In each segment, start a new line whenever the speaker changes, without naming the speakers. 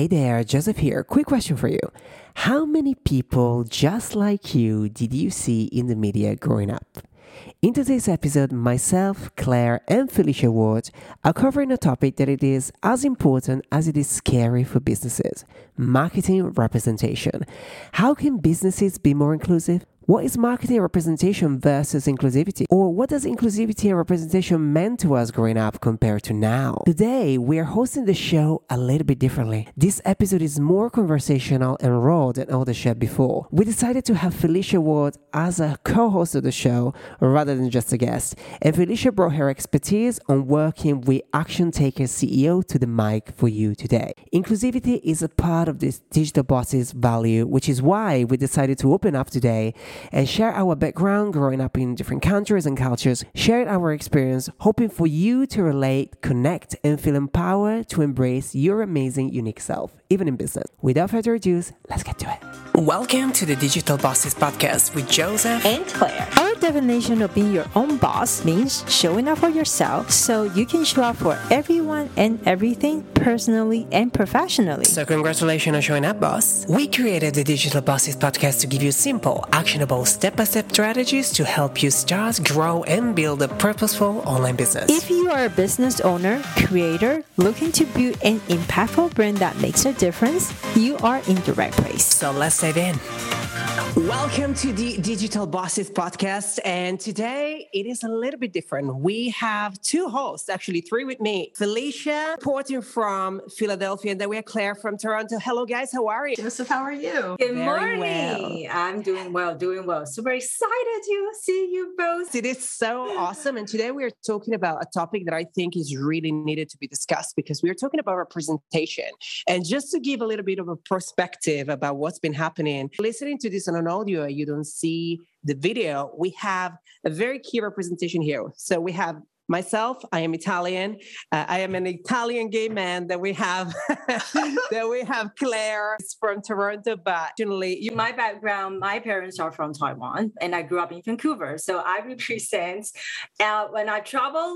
Hey there, Joseph here. Quick question for you. How many people just like you did you see in the media growing up? In today's episode, myself, Claire, and Felicia Ward are covering a topic that it is as important as it is scary for businesses marketing representation. How can businesses be more inclusive? What is marketing representation versus inclusivity? Or what does inclusivity and representation mean to us growing up compared to now? Today, we are hosting the show a little bit differently. This episode is more conversational and raw than all the show before. We decided to have Felicia Ward as a co-host of the show rather than just a guest. And Felicia brought her expertise on working with Action Taker CEO to the mic for you today. Inclusivity is a part of this digital boss's value, which is why we decided to open up today and share our background growing up in different countries and cultures, share our experience, hoping for you to relate, connect, and feel empowered to embrace your amazing, unique self, even in business. Without further ado, let's get to it. Welcome to the Digital Bosses Podcast with Joseph
and Claire.
Our definition of being your own boss means showing up for yourself so you can show up for everyone and everything personally and professionally.
So, congratulations on showing up, boss. We created the Digital Bosses Podcast to give you simple, actionable, step by step strategies to help you start, grow, and build a purposeful online business.
If you are a business owner, creator, looking to build an impactful brand that makes a difference, you are in the right place.
So, let's dive in. Welcome to the Digital Bosses podcast. And today it is a little bit different. We have two hosts, actually three with me. Felicia, reporting from Philadelphia, and then we have Claire from Toronto. Hello, guys. How are you?
Joseph, how are you?
Good Very morning. Well. I'm doing well, doing well. Super excited to see you both.
It is so awesome. And today we are talking about a topic that I think is really needed to be discussed because we are talking about representation. And just to give a little bit of a perspective about what's been happening, listening to this on an audio, you don't see the video, we have a very key representation here. So we have myself i am italian. Uh, i am an italian gay man that we have that we have claire from toronto but generally
you- my background my parents are from taiwan and i grew up in vancouver. So i represent uh, when i travel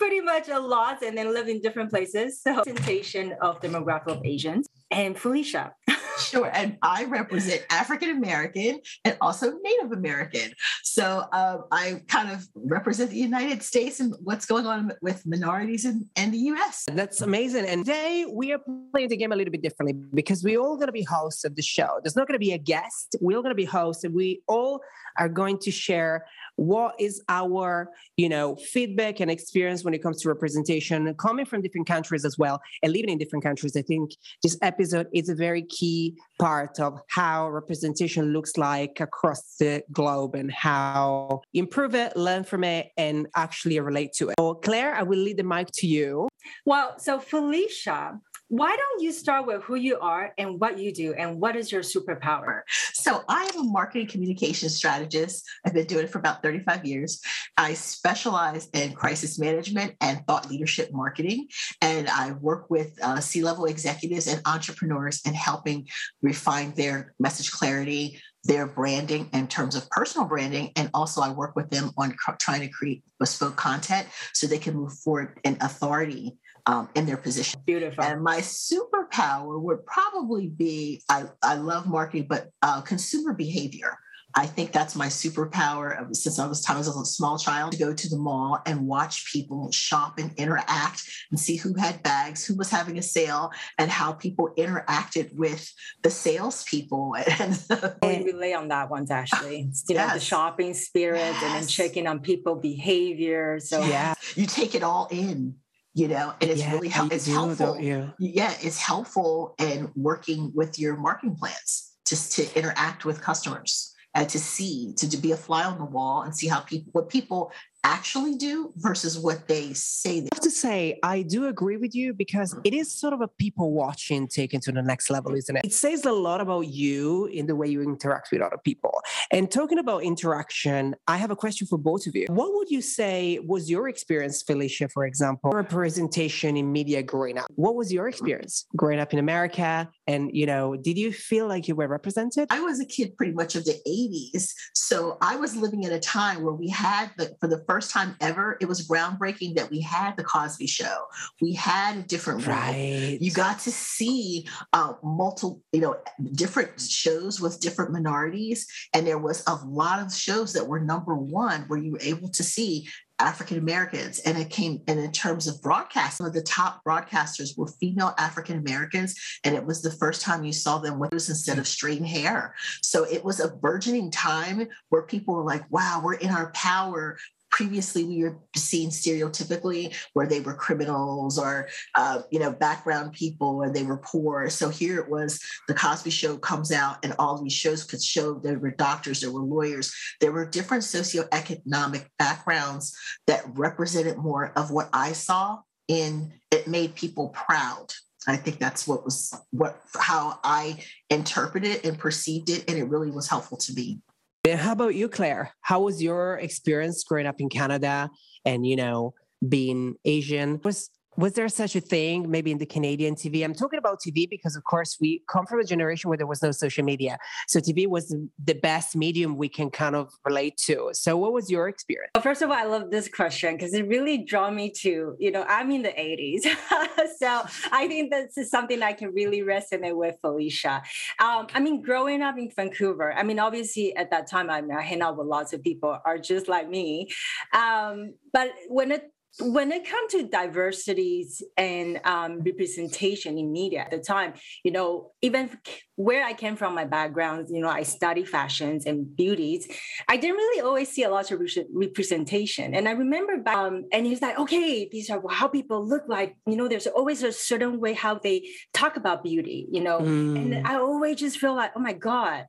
pretty much a lot and then live in different places. So representation of demographic of asians and felicia
sure. And I represent African American and also Native American. So um, I kind of represent the United States and what's going on with minorities in, in the US.
That's amazing. And today we are playing the game a little bit differently because we're all going to be hosts of the show. There's not going to be a guest. We're all going to be hosts and we all are going to share what is our you know feedback and experience when it comes to representation coming from different countries as well and living in different countries. I think this episode is a very key part of how representation looks like across the globe and how improve it learn from it and actually relate to it. So claire i will lead the mic to you.
Well so felicia why don't you start with who you are and what you do and what is your superpower?
So, I am a marketing communication strategist. I've been doing it for about 35 years. I specialize in crisis management and thought leadership marketing. And I work with uh, C level executives and entrepreneurs in helping refine their message clarity, their branding in terms of personal branding. And also, I work with them on cr- trying to create bespoke content so they can move forward in authority um, in their position.
Beautiful.
And my superpower would probably be I, I love marketing, but uh, consumer behavior. I think that's my superpower since I was time as a small child to go to the mall and watch people shop and interact and see who had bags, who was having a sale, and how people interacted with the salespeople.
And we relate on that one, actually. You yes. know, the shopping spirit yes. and then checking on people behavior. So
yeah, you take it all in you know and it's yeah, really help, it's do, helpful. yeah it's helpful in working with your marketing plans just to interact with customers and to see to, to be a fly on the wall and see how people what people actually do versus what they say they
I have to say I do agree with you because mm. it is sort of a people watching taken to the next level, isn't it? It says a lot about you in the way you interact with other people. And talking about interaction, I have a question for both of you. What would you say was your experience, Felicia, for example, representation in media growing up? What was your experience growing up in America? And, you know, did you feel like you were represented?
I was a kid pretty much of the 80s. So I was living at a time where we had the, for the first time ever. It was groundbreaking that we had the Cosby Show. We had a different
right.
You got to see uh, multiple, you know, different shows with different minorities, and there was a lot of shows that were number one where you were able to see African Americans. And it came, and in terms of broadcast, some of the top broadcasters were female African Americans. And it was the first time you saw them with instead of straightened hair. So it was a burgeoning time where people were like, wow, we're in our power previously we were seen stereotypically where they were criminals or uh, you know background people and they were poor. So here it was the cosby show comes out and all these shows could show there were doctors there were lawyers. There were different socioeconomic backgrounds that represented more of what i saw in it made people proud. I think that's what was what how I interpreted and perceived it, and it really was helpful to me.
And how about you, Claire? How was your experience growing up in Canada and, you know, being Asian? Was was there such a thing maybe in the Canadian TV? I'm talking about TV because, of course, we come from a generation where there was no social media. So TV was the best medium we can kind of relate to. So, what was your experience?
Well, first of all, I love this question because it really drew me to, you know, I'm in the 80s. so, I think this is something I can really resonate with Felicia. Um, I mean, growing up in Vancouver, I mean, obviously at that time, I, mean, I hang out with lots of people are just like me. Um, but when it when it comes to diversities and um, representation in media at the time, you know, even where I came from, my background, you know, I study fashions and beauties. I didn't really always see a lot of representation. And I remember, um, and he's like, okay, these are how people look like. You know, there's always a certain way how they talk about beauty. You know, mm. and I always just feel like, oh my god,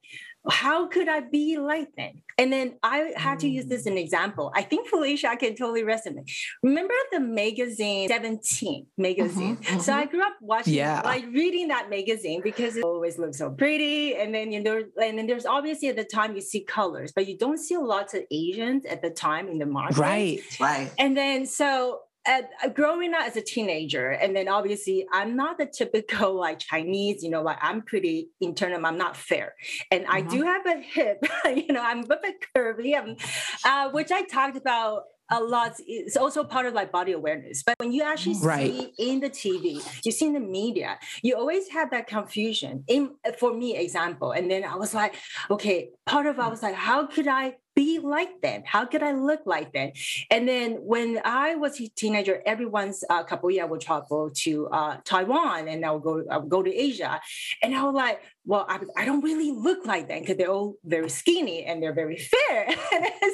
how could I be like that? And then I had to use this as an example. I think Felicia, I can totally resonate. Remember the magazine 17 magazine? Mm-hmm, mm-hmm. So I grew up watching, yeah. like reading that magazine because it always looked so pretty. And then you know, and then there's obviously at the time you see colors, but you don't see a lot of Asians at the time in the market.
Right,
right.
And then so at, uh, growing up as a teenager, and then obviously I'm not the typical like Chinese, you know, like I'm pretty internal, I'm not fair, and mm-hmm. I do mm-hmm. have a hip, you know, I'm a bit curvy, I'm, uh, which I talked about a lot it's also part of like body awareness but when you actually right. see in the tv you see in the media you always have that confusion in for me example and then i was like okay part of i was like how could i be like them? How could I look like them? And then when I was a teenager, everyone's a couple years I would travel to uh, Taiwan and I would go I would go to Asia, and I was like, well, I, I don't really look like them because they're all very skinny and they're very fair.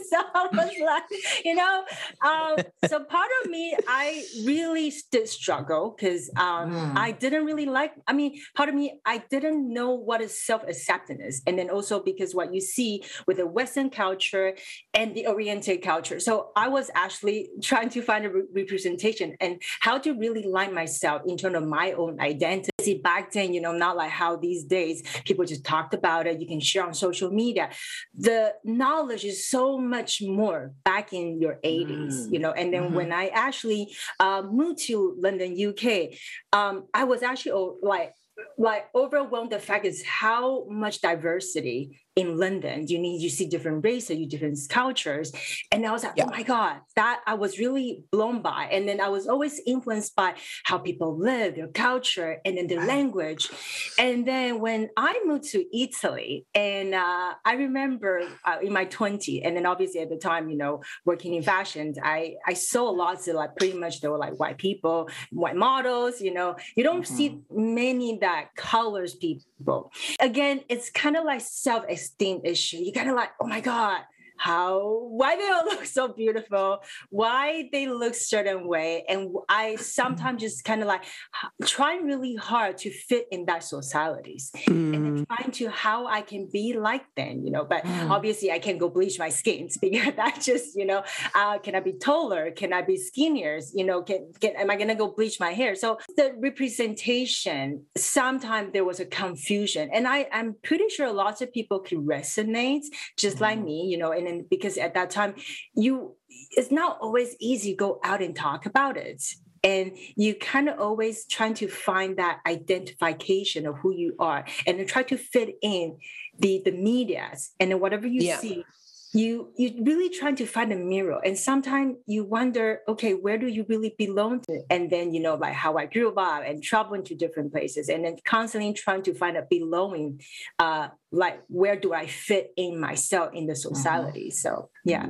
so I was like, you know, um, so part of me, I really did struggle because um, mm. I didn't really like, I mean, part of me, I didn't know what is self acceptance. And then also because what you see with the Western culture and the Oriental culture. So I was actually trying to find a re- representation and how to really line myself in terms of my own identity. See, back then, you know, not like how these days People just talked about it. You can share on social media. The knowledge is so much more back in your 80s, mm. you know. And then mm-hmm. when I actually uh, moved to London, UK, um, I was actually oh, like like overwhelmed the fact is how much diversity in London. You need you see different races, you different cultures, and I was like, oh yeah. oh my god, that I was really blown by. And then I was always influenced by how people live, their culture, and then their language. And then when I moved to Italy, and uh, I remember uh, in my 20, and then obviously at the time, you know, working in fashion, I I saw lots of like pretty much they were like white people, white models. You know, you don't mm-hmm. see many that colors people. Again, it's kind of like self esteem issue. You of like, oh my God, how why they all look so beautiful why they look certain way and i sometimes just kind of like trying really hard to fit in that societies mm. and then trying to how i can be like them you know but mm. obviously i can't go bleach my skin because that just you know uh, can i be taller can i be skinnier you know can, can am i gonna go bleach my hair so the representation sometimes there was a confusion and i i'm pretty sure lots of people can resonate just mm. like me you know and and because at that time you it's not always easy to go out and talk about it. And you kind of always trying to find that identification of who you are and then try to fit in the the medias. And then whatever you yeah. see you you really trying to find a mirror. And sometimes you wonder okay where do you really belong to? And then you know like how i grew up and traveling to different places and then constantly trying to find a belonging uh like where do i fit in myself in the mm-hmm. society? So yeah.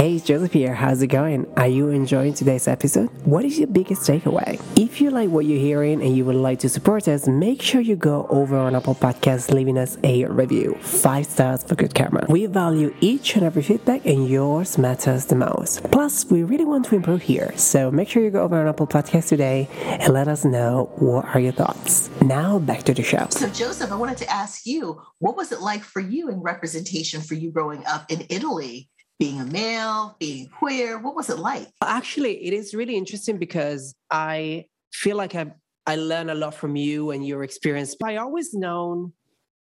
Hey joseph here how's it going? Are you enjoying today's episode? What is your biggest takeaway? If you like what you're hearing and you would like to support us make sure you go over on apple podcast leaving us a review. Five stars for good camera we value each and every feedback, and yours matters the most. Plus, we really want to improve here, so make sure you go over on Apple Podcast today and let us know what are your thoughts. Now, back to the show.
So, Joseph, I wanted to ask you, what was it like for you in representation for you growing up in Italy? Being a male, being queer, what was it like?
Actually, it is really interesting because I feel like I I learn a lot from you and your experience. But I always known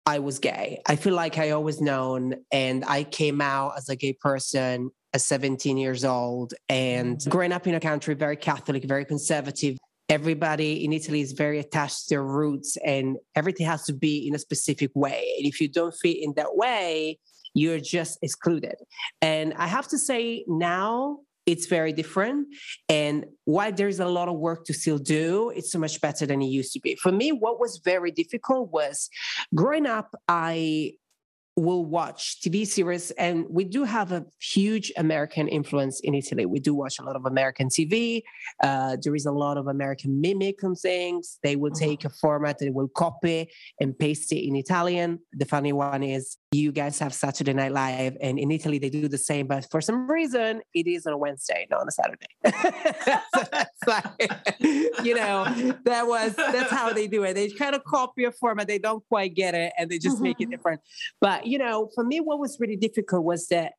I was gay. I feel like I always known, and I came out as a gay person at 17 years old. And mm-hmm. growing up in a country very Catholic, very conservative, everybody in Italy is very attached to their roots, and everything has to be in a specific way. And if you don't fit in that way, you're just excluded. And I have to say now, it's very different. And while there's a lot of work to still do, it's so much better than it used to be. For me, what was very difficult was growing up, I will watch TV series, and we do have a huge American influence in Italy. We do watch a lot of American TV. Uh, there is a lot of American mimic on things. They will mm-hmm. take a format, they will copy and paste it in Italian. The funny one is you guys have Saturday Night Live, and in Italy they do the same, but for some reason it is on a Wednesday, not on a Saturday. so that's like, you know, that was that's how they do it. They kind of copy a format, they don't quite get it, and they just mm-hmm. make it mm-hmm. different. But you know, for me, what was really difficult was that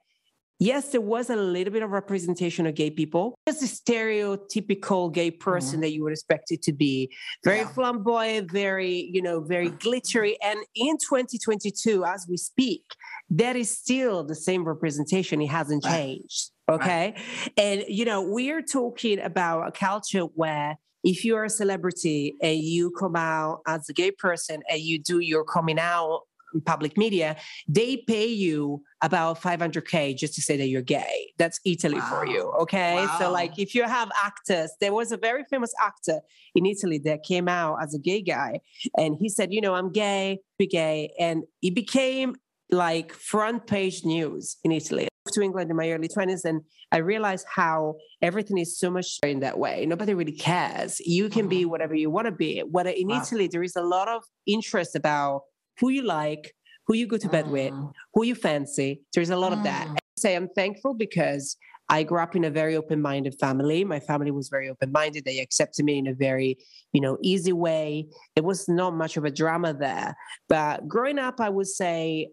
yes, there was a little bit of representation of gay people. just a stereotypical gay person mm-hmm. that you would expect it to be. Very yeah. flamboyant, very, you know, very glittery. And in 2022, as we speak, that is still the same representation. It hasn't right. changed. Okay. Right. And, you know, we're talking about a culture where if you're a celebrity and you come out as a gay person and you do your coming out public media, they pay you about 500k just to say that you're gay. That's Italy wow. for you. Okay. Wow. So, like, if you have actors, there was a very famous actor in Italy that came out as a gay guy, and he said, You know, I'm gay, be gay. And it became like front page news in Italy. To England in my early 20s, and I realized how everything is so much in that way. Nobody really cares. You can be mm-hmm. whatever you want to be. Whether in wow. Italy, there is a lot of interest about who you like, who you go to bed mm. with, who you fancy. There's a lot mm. of that. Mm. I say I'm thankful because I grew up in a very open-minded family. My family was very open-minded. They accepted me in a very, you know, easy way. It was not much of a drama there. But growing up, I would say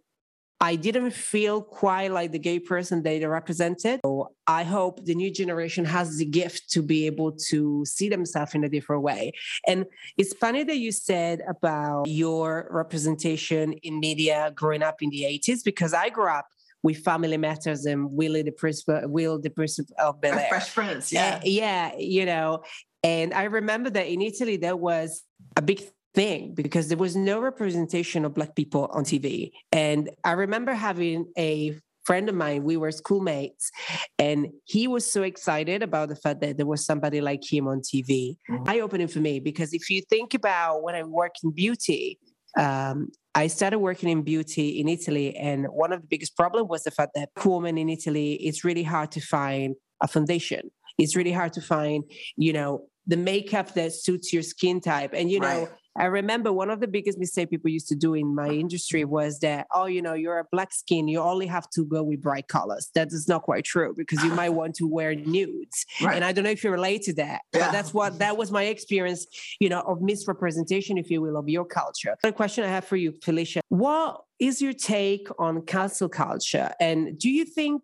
I didn't feel quite like the gay person they represented. So I hope the new generation has the gift to be able to see themselves in a different way. And it's funny that you said about your representation in media growing up in the 80s, because I grew up with Family Matters and Willie the Prince, Will the Prince of Bel Air.
Fresh Prince, yeah.
Uh, yeah, you know. And I remember that in Italy, there was a big thing because there was no representation of black people on TV. And I remember having a friend of mine, we were schoolmates, and he was so excited about the fact that there was somebody like him on TV. Mm-hmm. Eye opening for me because if you think about when I work in beauty, um, I started working in beauty in Italy, and one of the biggest problems was the fact that women in Italy, it's really hard to find a foundation. It's really hard to find, you know, the makeup that suits your skin type. And you know, right. I remember one of the biggest mistakes people used to do in my industry was that, oh, you know, you're a black skin, you only have to go with bright colors. That is not quite true because you might want to wear nudes. Right. And I don't know if you relate to that, yeah. but that's what that was my experience, you know, of misrepresentation, if you will, of your culture. A question I have for you, Felicia. What is your take on cancel culture? And do you think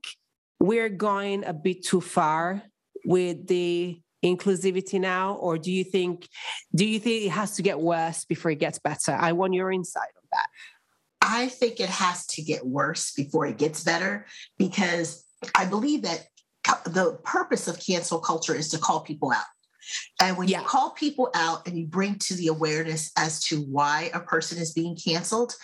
we're going a bit too far with the inclusivity now or do you think do you think it has to get worse before it gets better i want your insight on that
i think it has to get worse before it gets better because i believe that the purpose of cancel culture is to call people out and when yeah. you call people out and you bring to the awareness as to why a person is being canceled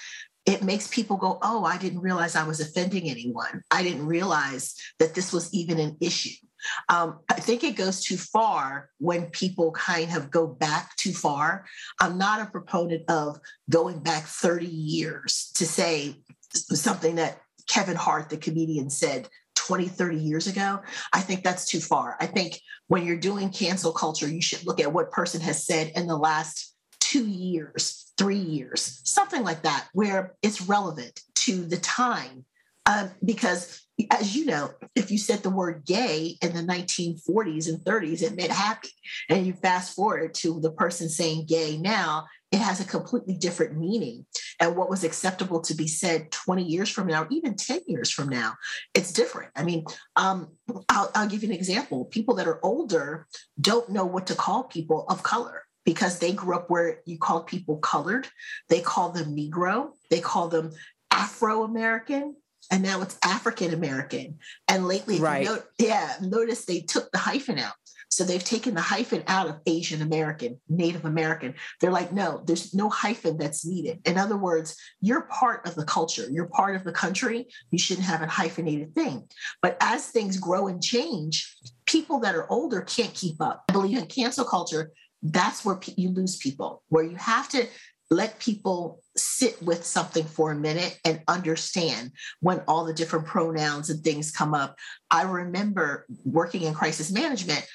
it makes people go, Oh, I didn't realize I was offending anyone. I didn't realize that this was even an issue. Um, I think it goes too far when people kind of go back too far. I'm not a proponent of going back 30 years to say something that Kevin Hart, the comedian, said 20, 30 years ago. I think that's too far. I think when you're doing cancel culture, you should look at what person has said in the last two years, three years, something like that, where it's relevant to the time. Um, because as you know, if you said the word gay in the 1940s and 30s, it meant happy. And you fast forward to the person saying gay now, it has a completely different meaning. And what was acceptable to be said 20 years from now, even 10 years from now, it's different. I mean, um, I'll, I'll give you an example. People that are older don't know what to call people of color because they grew up where you called people colored. They call them Negro. They call them Afro American and now it's African American. And lately,
right.
Yeah, notice they took the hyphen out. So they've taken the hyphen out of Asian American, Native American. They're like, no, there's no hyphen that's needed. In other words, you're part of the culture, you're part of the country. You shouldn't have a hyphenated thing. But as things grow and change, people that are older can't keep up. I believe in cancel culture. That's where you lose people, where you have to let people sit with something for a minute and understand when all the different pronouns and things come up. I remember working in crisis management,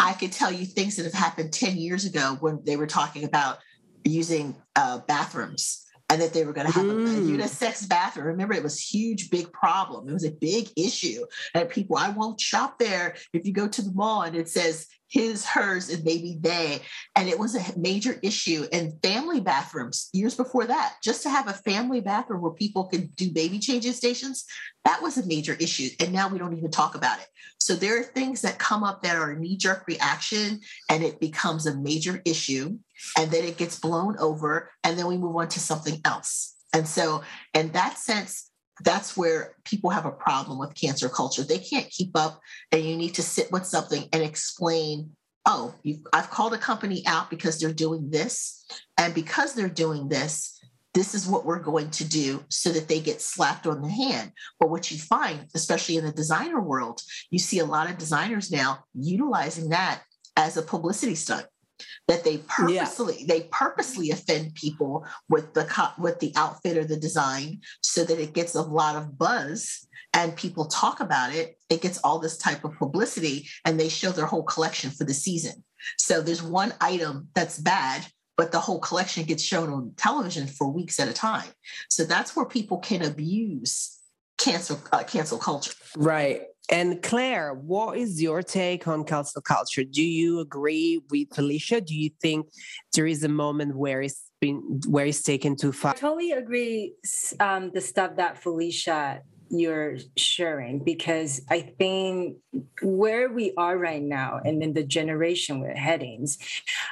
I could tell you things that have happened 10 years ago when they were talking about using uh, bathrooms and that they were going to have mm. a, a, unisex bathroom. Remember, it was huge, big problem. It was a big issue. And people, I won't shop there if you go to the mall and it says his, hers, and maybe they. And it was a major issue in family bathrooms years before that. Just to have a family bathroom where people could do baby changing stations, that was a major issue. And now we don't even talk about it. So there are things that come up that are a knee jerk reaction and it becomes a major issue. And then it gets blown over. And then we move on to something else. And so, in that sense, that's where people have a problem with cancel culture. They can't keep up, and you need to sit with something and explain. Oh, I've called a company out because they're doing this, and because they're doing this, this is what we're going to do so that they get slapped on the hand. But what you find, especially in the designer world, you see a lot of designers now utilizing that as a publicity stunt that they purposely yeah. they purposely offend people with the with the outfit or the design so that it gets a lot of buzz and people talk about it. It gets all this type of publicity and they show their whole collection for the season. So there's one item that's bad but the whole collection gets shown on television for weeks at a time. So that's where people can abuse cancel uh, cancel culture.
Right and Claire, what is your take on cancel culture? Do you agree with Felicia? Do you think there is a moment where it's been where it's taken too far?
I totally agree. Um, the stuff that Felicia you're sharing because I think where we are right now and in the generation we're heading,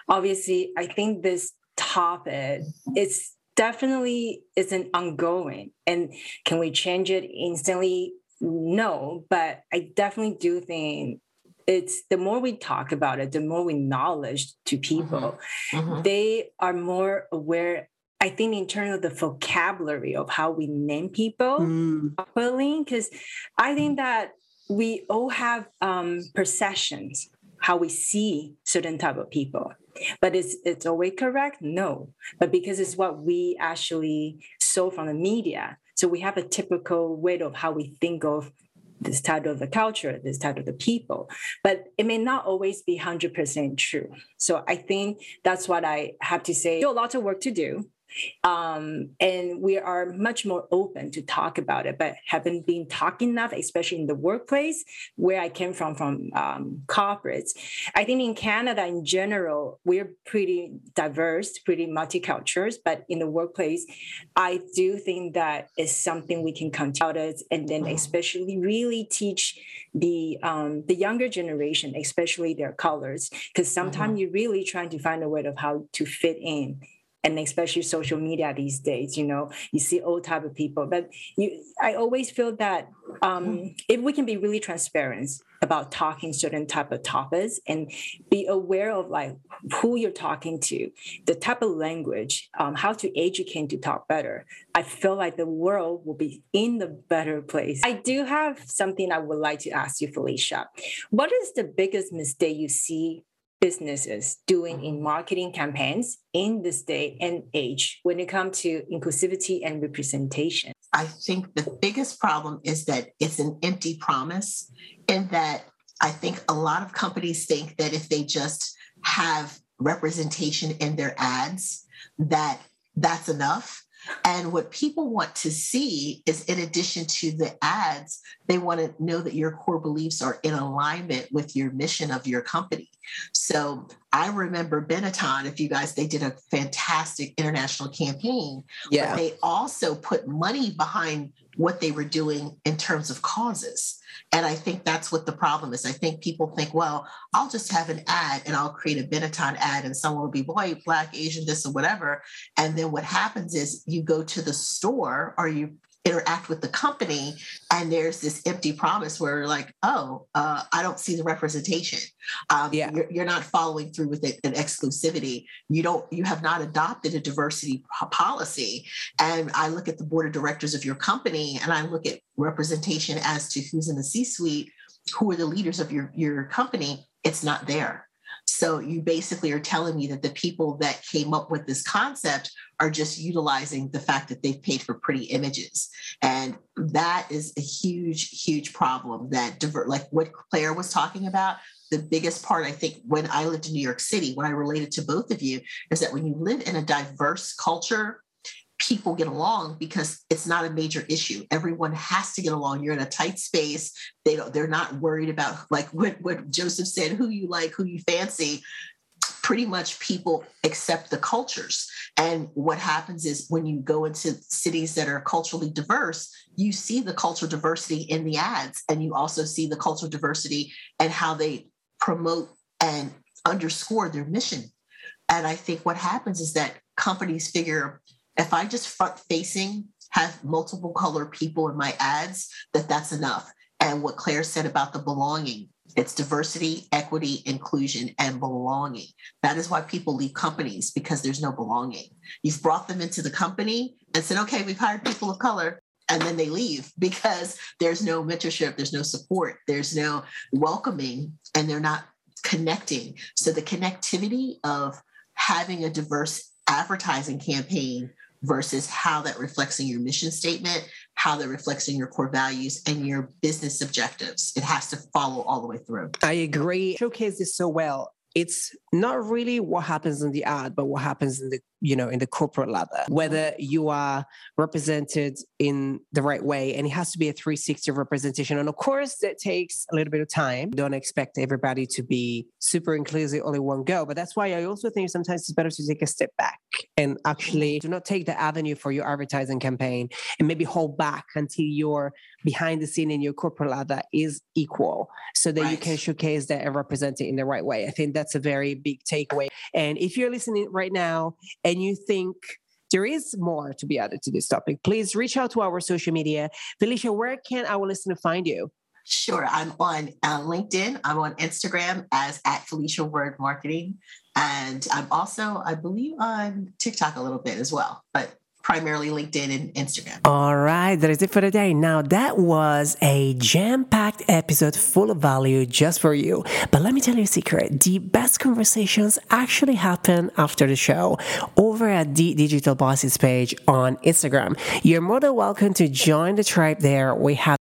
obviously, I think this topic is definitely isn't ongoing. And can we change it instantly? No, but I definitely do think it's the more we talk about it, the more we knowledge to people, mm-hmm. Mm-hmm. they are more aware. I think in terms of the vocabulary of how we name people mm. because I think that we all have um, perceptions how we see certain type of people but is it's always correct no but because it's what we actually saw from the media so we have a typical way of how we think of this type of the culture, this type of the people, but it may not always be 100% true. So I think that's what I have to say. Still a lot of work to do. Um, and we are much more open to talk about it, but haven't been talking enough, especially in the workplace where I came from, from um, corporates. I think in Canada in general, we're pretty diverse, pretty multicultural, but in the workplace, I do think that is something we can continue it, and then especially really teach the um, the younger generation, especially their colors, because sometimes mm-hmm. you're really trying to find a way of how to fit in and especially social media these days you know you see all type of people. But you i always feel that um, if we can be really transparent about talking certain type of topics and be aware of like who you're talking to the type of language um, how to educate to talk better i feel like the world will be in the better place. I do have something i would like to ask you felicia. What is the biggest mistake you see businesses doing in marketing campaigns in this day and age when it comes to inclusivity and representation?
I think the biggest problem is that it's an empty promise, in that I think a lot of companies think that if they just have representation in their ads, that that's enough. And what people want to see is, in addition to the ads, they want to know that your core beliefs are in alignment with your mission of your company. So I remember Benetton, if you guys, they did a fantastic international campaign.
Yeah.
But they also put money behind what they were doing in terms of causes. And I think that's what the problem is. I think people think, well, I'll just have an ad and I'll create a Benetton ad and someone will be white, black, Asian, this or whatever. And then what happens is you go to the store or you interact with the company and there's this empty promise where like oh uh, i don't see the representation. Um, yeah. You're, you're, not following through with it, an exclusivity. You don't you have not adopted a diversity policy. And i look at the board of directors of your company and i look at representation as to who's in the c suite who are the leaders of your your company. It's not there so you basically are telling me that the people that came up with this concept are just utilizing the fact that they've paid for pretty images. And that is a huge, huge problem that divert, like what Claire was talking about. The biggest part, I think, when I lived in New York City, when I related to both of you, is that when you live in a diverse culture, people get along because it's not a major issue. Everyone has to get along. You're in a tight space. They don't, they're not worried about like what, what Joseph said, who you like, who you fancy. Pretty much people accept the cultures. And what happens is when you go into cities that are culturally diverse, you see the cultural diversity in the ads, and you also see the cultural diversity and how they promote and underscore their mission. And I think what happens is that companies figure if I just front facing have multiple color people in my ads, that that's enough. And what Claire said about the belonging, it's diversity, equity, inclusion, and belonging. That is why people leave companies because there's no belonging. You've brought them into the company and said, okay, we've hired people of color. And then they leave because there's no mentorship, there's no support, there's no welcoming, and they're not connecting. So the connectivity of having a diverse advertising campaign versus how that reflects in your mission statement, how that reflects in your core values and your business objectives. It has to follow all the way through.
I agree. Showcase this so well. It's not really what happens in the ad, but what happens in the you know in the corporate ladder whether you are represented in the right way and it has to be a 360 representation. And of course that takes a little bit of time. Don't expect everybody to be super inclusive only one go but that's why i also think sometimes it's better to take a step back and actually do not take the avenue for your advertising campaign and maybe hold back until your behind the scene in your corporate ladder is equal so that right. you can showcase that and represent it in the right way. I think that's a very big takeaway. And if you're listening right now and you think there is more to be added to this topic, please reach out to our social media. Felicia, where can our listener find you?
Sure. I'm on uh, LinkedIn. I'm on Instagram as at Felicia Ward Marketing. And I'm also, I believe, on TikTok a little bit as well. But primarily LinkedIn and Instagram.
All right, that is it for today. Now, that was a jam packed episode full of value just for you. But let me tell you a secret the best conversations actually happen after the show over at the Digital Bosses page on Instagram. You're more than welcome to join the tribe there. We have